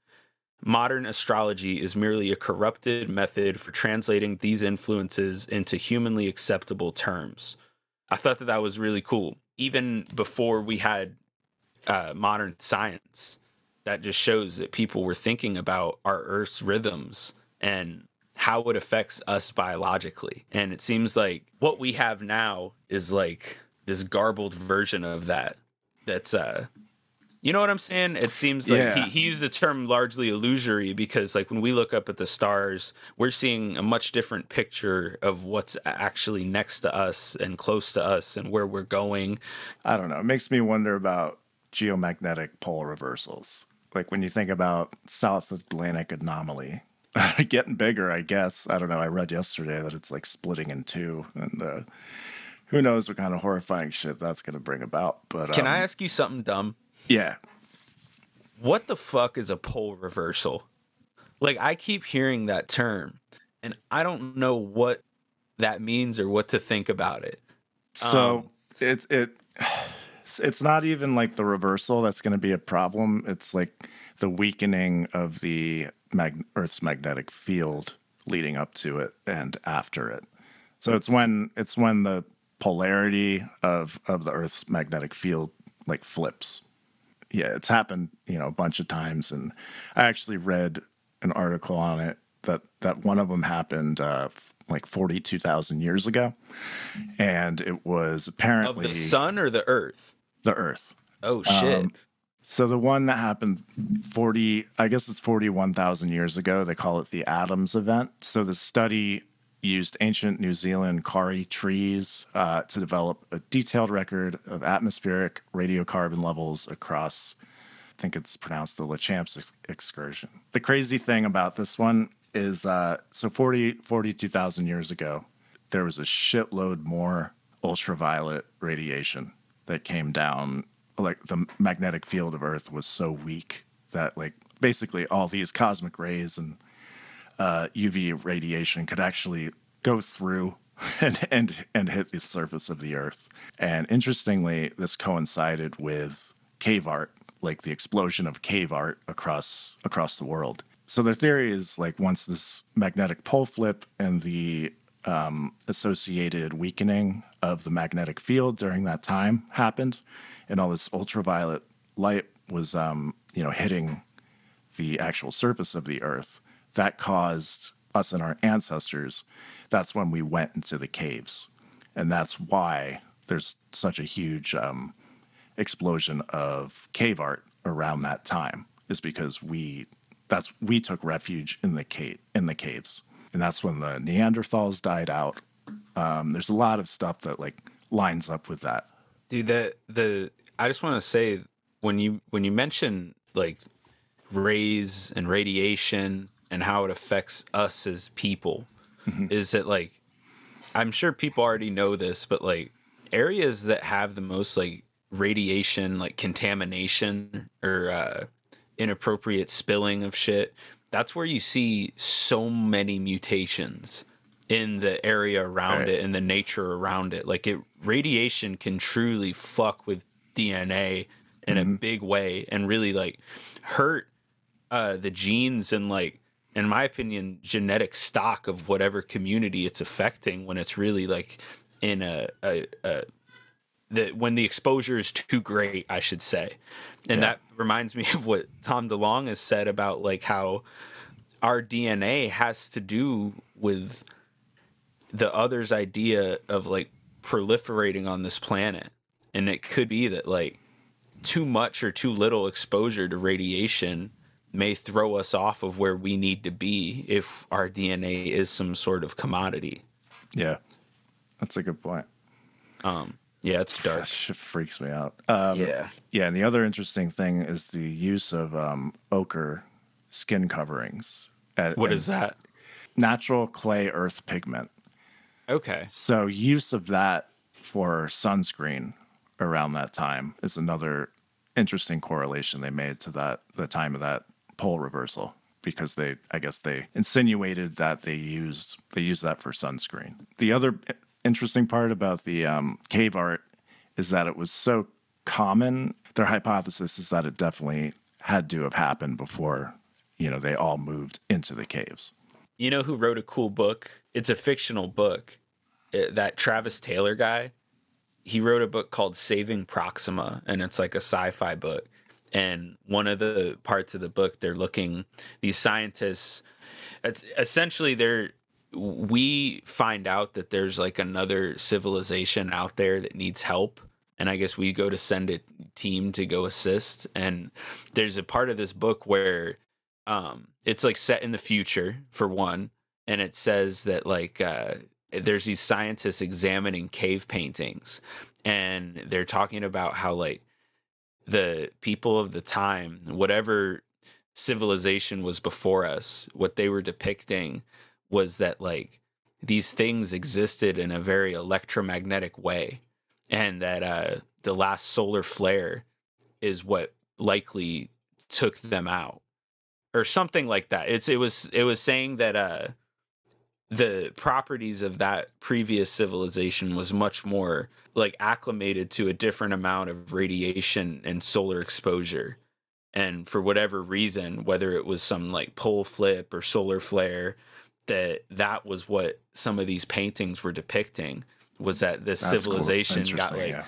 Modern astrology is merely a corrupted method for translating these influences into humanly acceptable terms. I thought that that was really cool. Even before we had uh, modern science, that just shows that people were thinking about our Earth's rhythms and how it affects us biologically. And it seems like what we have now is like this garbled version of that. That's uh you know what I'm saying? It seems like yeah. he, he used the term largely illusory because, like, when we look up at the stars, we're seeing a much different picture of what's actually next to us and close to us and where we're going. I don't know. It makes me wonder about geomagnetic pole reversals. Like, when you think about South Atlantic anomaly, [LAUGHS] getting bigger, I guess. I don't know. I read yesterday that it's like splitting in two. And, uh, who knows what kind of horrifying shit that's going to bring about. But can um, I ask you something dumb? Yeah. What the fuck is a pole reversal? Like I keep hearing that term and I don't know what that means or what to think about it. So um, it's it [SIGHS] it's not even like the reversal that's going to be a problem. It's like the weakening of the mag- Earth's magnetic field leading up to it and after it. So it's when it's when the polarity of of the Earth's magnetic field like flips yeah, it's happened, you know, a bunch of times. And I actually read an article on it that that one of them happened uh, like forty two thousand years ago, and it was apparently of the sun or the Earth. The Earth. Oh shit. Um, so the one that happened 40 I guess it's 41,000 years ago they call it the Adams event. So the study used ancient New Zealand kauri trees uh, to develop a detailed record of atmospheric radiocarbon levels across I think it's pronounced the Laschamps ex- excursion. The crazy thing about this one is uh, so 40, 42,000 years ago, there was a shitload more ultraviolet radiation that came down. Like the magnetic field of Earth was so weak that, like, basically all these cosmic rays and uh, UV radiation could actually go through [LAUGHS] and, and and hit the surface of the Earth. And interestingly, this coincided with cave art, like the explosion of cave art across across the world. So their theory is like once this magnetic pole flip and the um, associated weakening of the magnetic field during that time happened, and all this ultraviolet light was um, you know hitting the actual surface of the Earth, that caused us and our ancestors. That's when we went into the caves, and that's why there's such a huge um, explosion of cave art around that time. Is because we that's we took refuge in the cave in the caves, and that's when the Neanderthals died out. Um, there's a lot of stuff that like lines up with that. Dude, the the I just want to say when you when you mention like rays and radiation and how it affects us as people mm-hmm. is that like I'm sure people already know this, but like areas that have the most like radiation, like contamination or uh, inappropriate spilling of shit, that's where you see so many mutations in the area around right. it and the nature around it. Like it radiation can truly fuck with DNA in mm-hmm. a big way and really like hurt uh, the genes and like in my opinion genetic stock of whatever community it's affecting when it's really like in a, a, a the when the exposure is too great i should say and yeah. that reminds me [LAUGHS] of what tom delonge has said about like how our dna has to do with the other's idea of like proliferating on this planet and it could be that like too much or too little exposure to radiation may throw us off of where we need to be if our DNA is some sort of commodity. Yeah, that's a good point. Um, yeah, it's dark. That shit freaks me out. Um, yeah, yeah, and the other interesting thing is the use of um, ochre skin coverings. At, what is that? Natural clay earth pigment. Okay. So use of that for sunscreen around that time is another interesting correlation they made to that the time of that pole reversal because they I guess they insinuated that they used they used that for sunscreen. The other interesting part about the um, cave art is that it was so common. Their hypothesis is that it definitely had to have happened before you know they all moved into the caves. You know who wrote a cool book? It's a fictional book. It, uh, that Travis Taylor guy. He wrote a book called Saving Proxima, and it's like a sci-fi book and one of the parts of the book they're looking these scientists it's essentially they're we find out that there's like another civilization out there that needs help and i guess we go to send a team to go assist and there's a part of this book where um it's like set in the future for one and it says that like uh there's these scientists examining cave paintings and they're talking about how like the people of the time, whatever civilization was before us, what they were depicting was that like these things existed in a very electromagnetic way and that uh the last solar flare is what likely took them out or something like that. It's it was it was saying that uh the properties of that previous civilization was much more like acclimated to a different amount of radiation and solar exposure and for whatever reason whether it was some like pole flip or solar flare that that was what some of these paintings were depicting was that this That's civilization cool. got like yeah.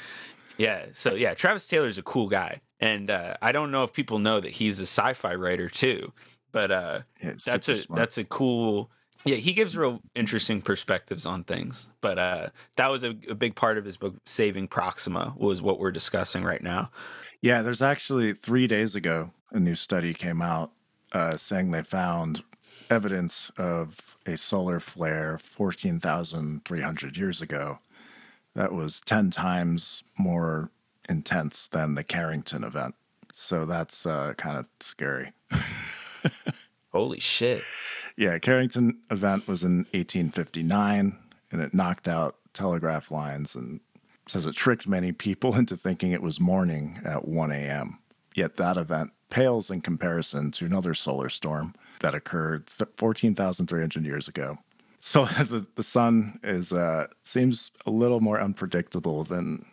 yeah. so yeah travis taylor's a cool guy and uh, i don't know if people know that he's a sci-fi writer too but uh, yeah, that's a smart. that's a cool yeah, he gives real interesting perspectives on things. But uh, that was a, a, big part of his book, Saving Proxima, was what we're discussing right now. Yeah, there's actually three days ago a new study came out uh, saying they found evidence of a solar flare 14,300 years ago that was 10 times more intense than the Carrington event. So that's uh, kind of scary. [LAUGHS] Holy shit. Yeah, Carrington event was in 1859 and it knocked out telegraph lines and says it tricked many people [LAUGHS] into thinking it was morning at 1 a.m. Yet that event pales in comparison to another solar storm that occurred 14,300 years ago. So [LAUGHS] the, the sun is uh, seems a little more unpredictable than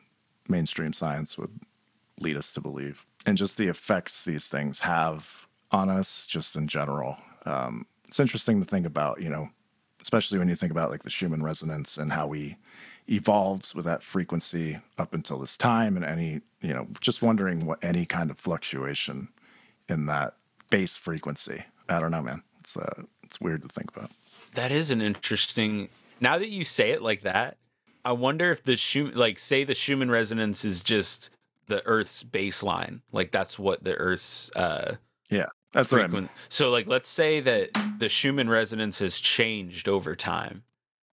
mainstream science would lead us to believe, and just the effects these things have on us, just in general. Um, it's interesting to think about, you know, especially when you think about like the Schumann resonance and how we evolved with that frequency up until this time, and any, you know, just wondering what any kind of fluctuation in that base frequency. I don't know, man. It's uh, it's weird to think about. That is an interesting. Now that you say it like that, I wonder if the Schumann, like, say the Schumann resonance is just the Earth's baseline. Like that's what the Earth's uh, Yeah, that's what I mean. So, like, let's say that the Schumann resonance has changed over time,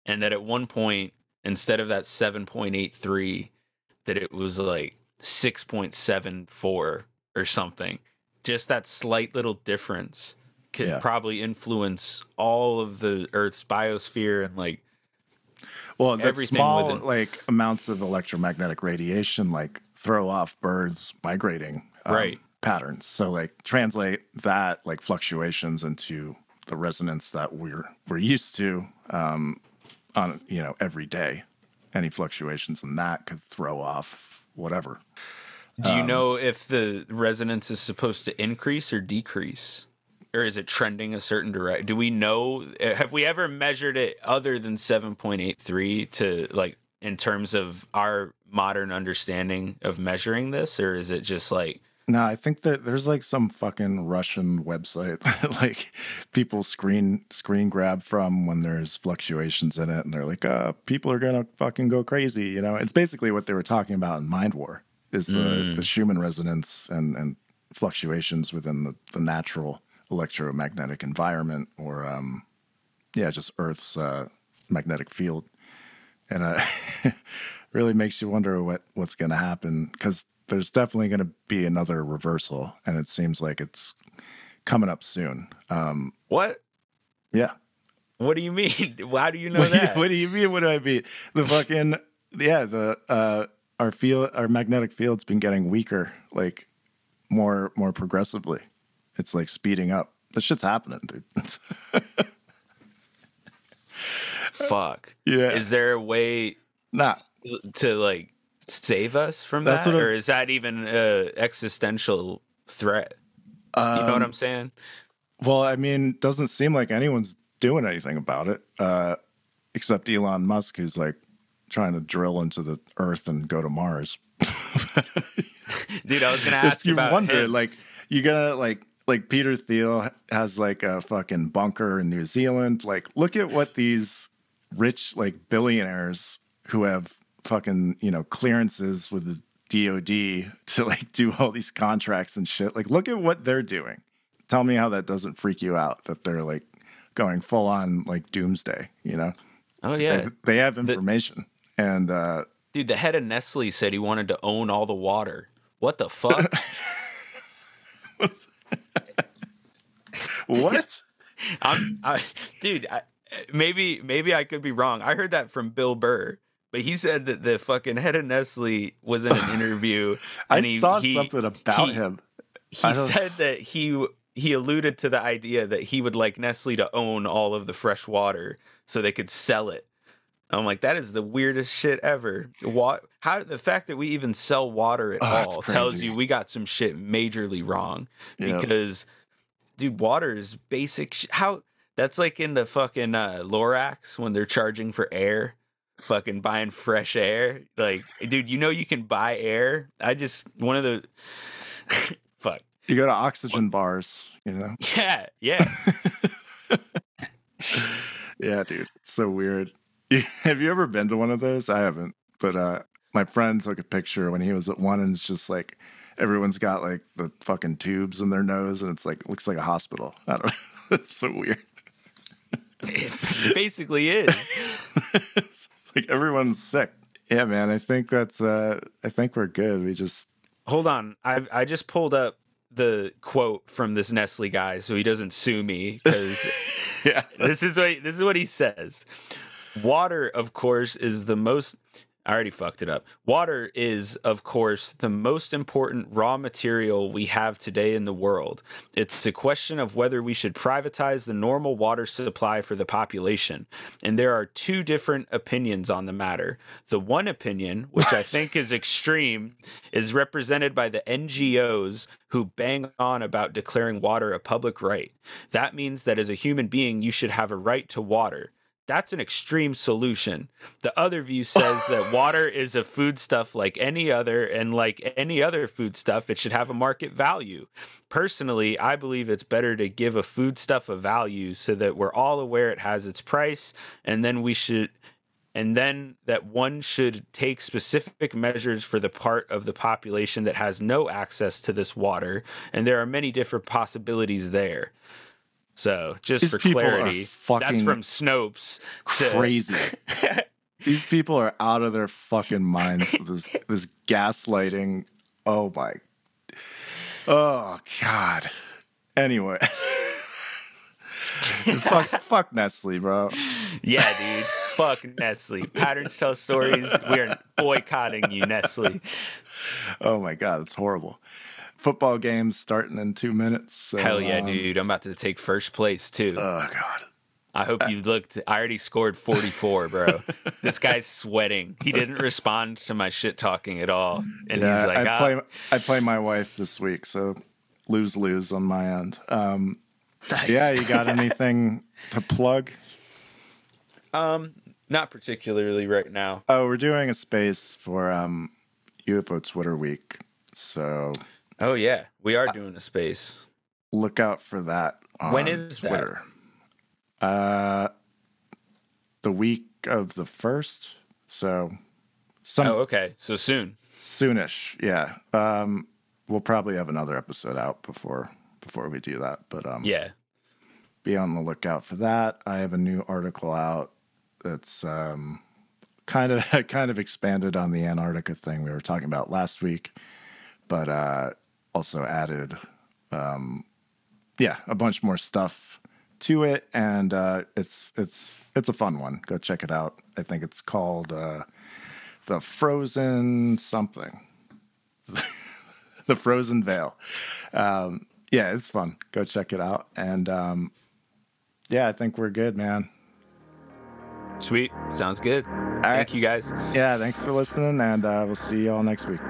and that at one point, instead of that seven point eight three, that it was like six point seven four or something. Just that slight little difference could Yeah. probably influence all of the Earth's biosphere and like Well, that everything small within- like amounts of electromagnetic radiation like throw off birds migrating um, Right. Patterns. So like translate that like fluctuations into the resonance that we're we're used to um, on you know every day. Any fluctuations in that could throw off whatever. Do you Um, know if the resonance is supposed to increase or decrease? Or is it trending a certain direction? Do we know? uh, Have we ever measured it other than 7.83 to like in terms of our modern understanding of measuring this? Or is it just like, No, I think that there's like some fucking Russian website [LAUGHS] that like people screen screen grab from when there's fluctuations in it, and they're like, uh, people are gonna fucking go crazy. You know, it's basically what they were talking about in Mind War is the, Mm. the Schumann resonance and and fluctuations within the, the natural electromagnetic environment, or um, yeah, just Earth's uh, magnetic field, and uh, [LAUGHS] really makes you wonder what what's going to happen because there's definitely going to be another reversal, and it seems like it's coming up soon. Um, what? yeah. What do you mean? [LAUGHS] How do you know what, do you, that? what do you mean? What do I mean? The fucking yeah. The uh, our field, our magnetic field's been getting weaker, like more more progressively. It's like speeding up. This shit's happening, dude. [LAUGHS] Fuck. yeah. Is there a way nah. to like save us from That's that? Or is that even a existential threat? You know what Um, I'm saying? Well, I mean, doesn't seem like anyone's doing anything about it, uh, except Elon Musk, who's like trying to drill into the Earth and go to Mars. [LAUGHS] [LAUGHS] Dude, I was gonna ask you about wonder, him. like, you gotta like, like Peter Thiel has like a fucking bunker in New Zealand. Like, look at what these rich like billionaires who have fucking you know clearances with the DoD [LAUGHS] to like do all these contracts and shit. Like, look at what they're doing. Tell me how that doesn't freak you out that they're like going full on like doomsday. You know, Oh yeah, they, they have information and uh, dude. The head of Nestle said he wanted to own all the water. What the fuck? [LAUGHS] what? [LAUGHS] I'm, I, dude. I, maybe maybe I could be wrong. I heard that from Bill Burr, but he said that the fucking head of Nestle was in an [LAUGHS] interview. I and he, saw he- something about he- him. he said that he he alluded to the idea that he would like Nestle to own all of the fresh water so they could sell it. I'm like, that is the weirdest shit ever. What? How the fact that we even sell water at Oh, all tells you we got some shit majorly wrong. Yeah. Because, dude, water is basic. Sh- how that's like in the fucking uh, Lorax when they're charging for air. Fucking buying fresh air, like, dude, you know you can buy air. I just one of the [LAUGHS] fuck. You go to oxygen bars, you know? [LAUGHS] Yeah, yeah. [LAUGHS] Yeah, dude. It's so weird. Have you ever been to one of those? I haven't. But uh my friend took a picture when he was at one and it's just like everyone's got like the fucking tubes in their nose and it's like looks like a hospital. I don't know. it's so weird. it basically is. It's [LAUGHS] like everyone's sick. Yeah, man. I think that's uh I think we're good. We just hold on. I I just pulled up the quote from this Nestle guy so he doesn't sue me because [LAUGHS] [LAUGHS] yeah. this is what this is what he says. Water, of course, is the most I already fucked it up. Water is, of course, the most important raw material we have today in the world. It's a question of whether we should privatize the normal water supply for the population. And there are two different opinions on the matter. The one opinion, which I think is [LAUGHS] extreme, is represented by the NGOs who bang on about declaring water a public right. That means that as a human being, you should have a right to water that's an extreme solution. The other view says that [LAUGHS] water is a foodstuff like any other, and like any other foodstuff, it should have a market value. Personally, I believe it's better to give a foodstuff a value so that we're all aware it has its price, and then we should. And then that one should take specific measures for the part of the population that has no access to this water. And there are many different possibilities there. So just These for clarity, that's from Snopes. to- Crazy. [LAUGHS] These people are out of their fucking minds. with this this gaslighting. Oh my. Oh God. Anyway. [LAUGHS] fuck, fuck Nestle, bro. yeah, dude. Fuck Nestle. Patterns tell stories. We are boycotting you, Nestle. Oh my God, it's horrible. Football games starting in two minutes. so, Hell yeah, um, dude. I'm about to take first place too. Oh God. I hope you looked. I already scored 44, bro. [LAUGHS] this guy's sweating. He didn't respond to my shit talking at all, and yeah, he's like, I ah. play I play my wife this week, so lose lose on my end. Um, Nice. yeah, you got [LAUGHS] anything to plug? Um, not particularly right now. Oh, we're doing a space for um, UFO Twitter Week, so Oh yeah, we Uh, are doing a space. look out for that. On When is that? Uh, the week of the first, so some Oh, okay. So soon. soonish. Yeah, um, we'll probably have another episode out before before we do that, but um, Yeah. be on the lookout for that. I have a new article out that's um, kind of [LAUGHS] kind of expanded on the Antarctica thing we were talking about last week, but uh, also added, um, yeah, a bunch more stuff to it, and uh, it's it's it's a fun one. Go check it out. I think it's called uh, the Frozen something, [LAUGHS] the Frozen Veil. Um, yeah, it's fun. Go check it out, and um, yeah, I think we're good, man. Sweet. Sounds good. right. Thank you guys. Yeah, thanks for listening, and uh, we'll see you all next week.